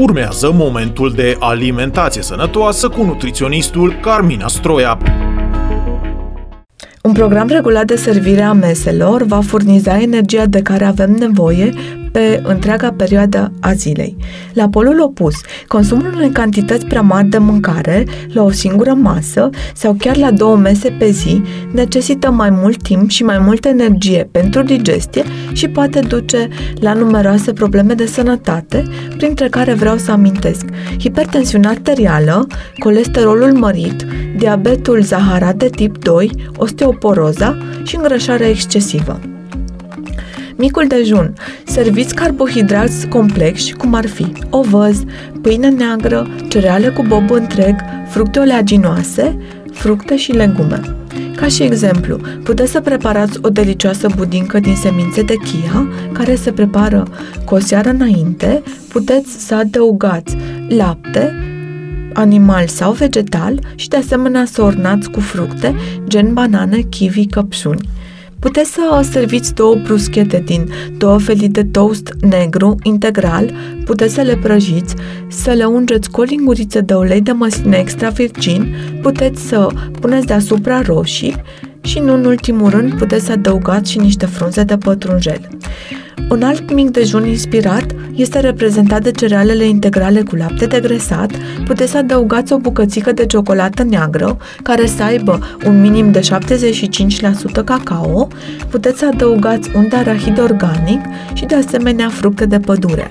Urmează momentul de alimentație sănătoasă cu nutriționistul Carmina Stroia. Un program regulat de servire a meselor va furniza energia de care avem nevoie pe întreaga perioadă a zilei. La polul opus, consumul unei cantități prea mari de mâncare la o singură masă sau chiar la două mese pe zi necesită mai mult timp și mai multă energie pentru digestie și poate duce la numeroase probleme de sănătate, printre care vreau să amintesc hipertensiunea arterială, colesterolul mărit, diabetul zaharat de tip 2, osteoporoza și îngrășarea excesivă. Micul dejun. Serviți carbohidrați complexi, cum ar fi ovăz, pâine neagră, cereale cu bob întreg, fructe oleaginoase, fructe și legume. Ca și exemplu, puteți să preparați o delicioasă budincă din semințe de chia, care se prepară cu o seară înainte, puteți să adăugați lapte, animal sau vegetal și de asemenea să ornați cu fructe, gen banane, kiwi, căpșuni. Puteți să serviți două bruschete din două felii de toast negru integral, puteți să le prăjiți, să le ungeți cu o linguriță de ulei de măsline extra virgin, puteți să puneți deasupra roșii și, nu în ultimul rând, puteți să adăugați și niște frunze de pătrunjel. Un alt mic dejun inspirat este reprezentat de cerealele integrale cu lapte degresat. Puteți să adăugați o bucățică de ciocolată neagră, care să aibă un minim de 75% cacao. Puteți să adăugați un arahid organic și de asemenea fructe de pădure.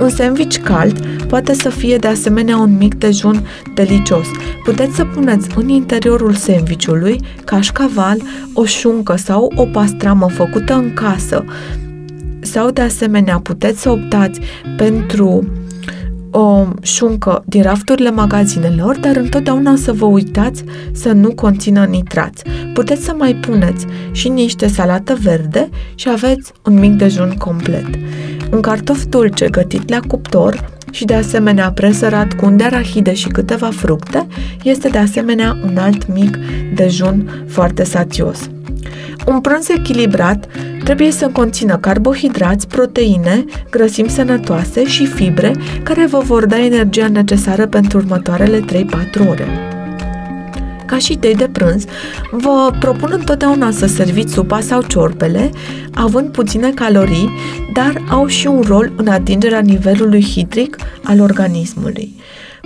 Un sandwich cald poate să fie de asemenea un mic dejun delicios. Puteți să puneți în interiorul sandwichului cașcaval, o șuncă sau o pastramă făcută în casă sau de asemenea puteți să optați pentru o șuncă din rafturile magazinelor, dar întotdeauna să vă uitați să nu conțină nitrați. Puteți să mai puneți și niște salată verde și aveți un mic dejun complet. Un cartof dulce gătit la cuptor și de asemenea presărat cu un de arahide și câteva fructe este de asemenea un alt mic dejun foarte sațios. Un prânz echilibrat trebuie să conțină carbohidrați, proteine, grăsimi sănătoase și fibre care vă vor da energia necesară pentru următoarele 3-4 ore. Ca și idei de prânz, vă propun întotdeauna să serviți supa sau ciorbele, având puține calorii, dar au și un rol în atingerea nivelului hidric al organismului.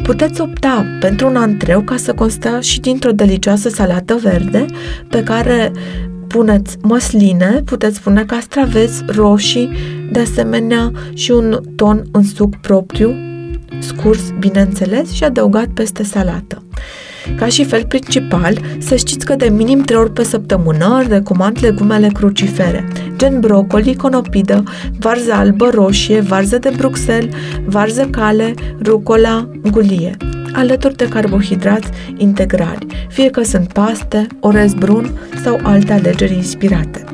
Puteți opta pentru un antreu ca să constă și dintr-o delicioasă salată verde pe care puneți măsline, puteți pune castraveți, roșii, de asemenea și un ton în suc propriu, scurs, bineînțeles, și adăugat peste salată. Ca și fel principal, să știți că de minim 3 ori pe săptămână recomand legumele crucifere, gen brocoli, conopidă, varză albă, roșie, varză de Bruxelles, varză cale, rucola, gulie. Alături de carbohidrați integrali, fie că sunt paste, orez brun sau alte alegeri inspirate.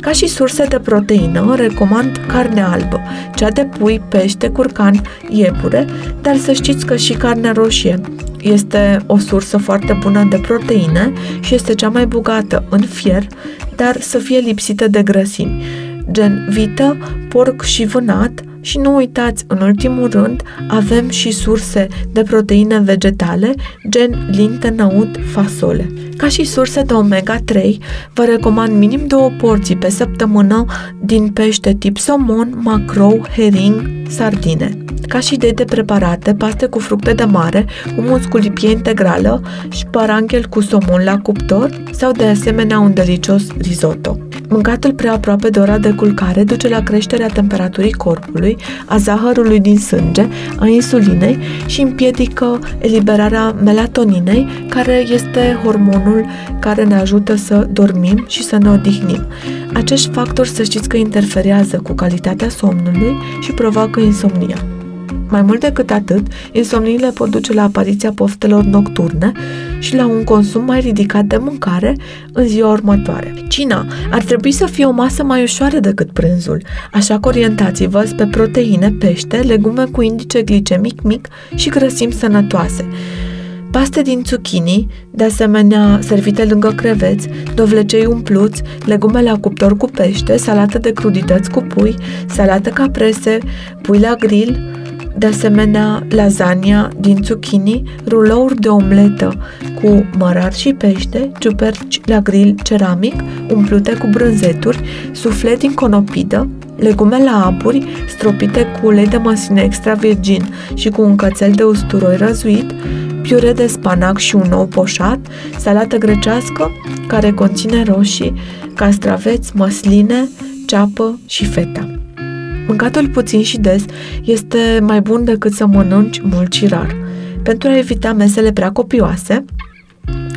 Ca și surse de proteină, recomand carnea albă, cea de pui, pește, curcan, iepure, dar să știți că și carnea roșie este o sursă foarte bună de proteine și este cea mai bogată în fier, dar să fie lipsită de grăsimi, gen vită, porc și vânat, și nu uitați, în ultimul rând, avem și surse de proteine vegetale, gen linte, năut, fasole. Ca și surse de omega-3, vă recomand minim două porții pe săptămână din pește tip somon, macrou, hering, sardine. Ca și idei de preparate, paste cu fructe de mare, humus cu lipie integrală și paranghel cu somon la cuptor sau de asemenea un delicios risotto. Mâncatul prea aproape de ora de culcare duce la creșterea temperaturii corpului, a zahărului din sânge, a insulinei și împiedică eliberarea melatoninei, care este hormonul care ne ajută să dormim și să ne odihnim. Acești factori să știți că interferează cu calitatea somnului și provoacă insomnia. Mai mult decât atât, insomniile pot duce la apariția poftelor nocturne și la un consum mai ridicat de mâncare în ziua următoare. Cina ar trebui să fie o masă mai ușoară decât prânzul, așa că orientați-vă pe proteine, pește, legume cu indice glicemic mic și grăsimi sănătoase paste din zucchini, de asemenea servite lângă creveți, dovlecei umpluți, legume la cuptor cu pește, salată de crudități cu pui, salată caprese, pui la grill, de asemenea lasagna din zucchini, rulouri de omletă cu mărar și pește, ciuperci la grill ceramic umplute cu brânzeturi, suflet din conopidă, legume la apuri stropite cu ulei de măsline extra virgin și cu un cățel de usturoi răzuit, piure de spanac și un ou poșat, salată grecească care conține roșii, castraveți, măsline, ceapă și feta. Mâncatul puțin și des este mai bun decât să mănânci mult și rar. Pentru a evita mesele prea copioase,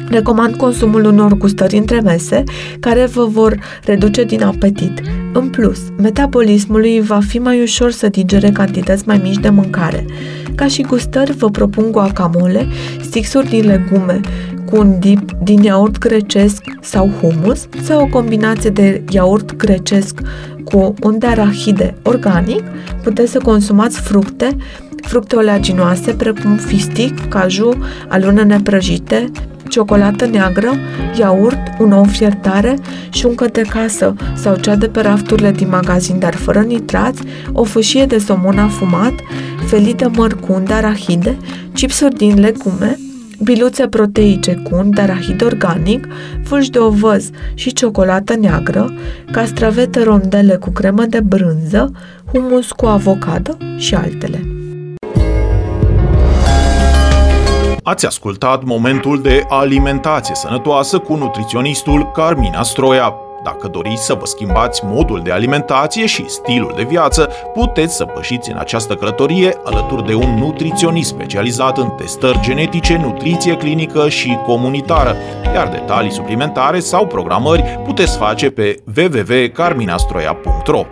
Recomand consumul unor gustări între mese care vă vor reduce din apetit. În plus, metabolismului va fi mai ușor să digere cantități mai mici de mâncare. Ca și gustări, vă propun guacamole, stixuri din legume cu un dip din iaurt grecesc sau humus sau o combinație de iaurt grecesc cu un de arahide organic. Puteți să consumați fructe, fructe oleaginoase precum fistic, caju, alune neprăjite, ciocolată neagră, iaurt, un ou fiertare și uncă de casă sau cea de pe rafturile din magazin, dar fără nitrați, o fâșie de somon afumat, felii de măr cu unde arahide, chipsuri din legume, biluțe proteice cu un arahid organic, fulgi de ovăz și ciocolată neagră, castravete rondele cu cremă de brânză, humus cu avocado și altele. Ați ascultat momentul de alimentație sănătoasă cu nutriționistul Carmina Stroia. Dacă doriți să vă schimbați modul de alimentație și stilul de viață, puteți să pășiți în această călătorie alături de un nutriționist specializat în testări genetice, nutriție clinică și comunitară, iar detalii suplimentare sau programări puteți face pe www.carminastroia.ro.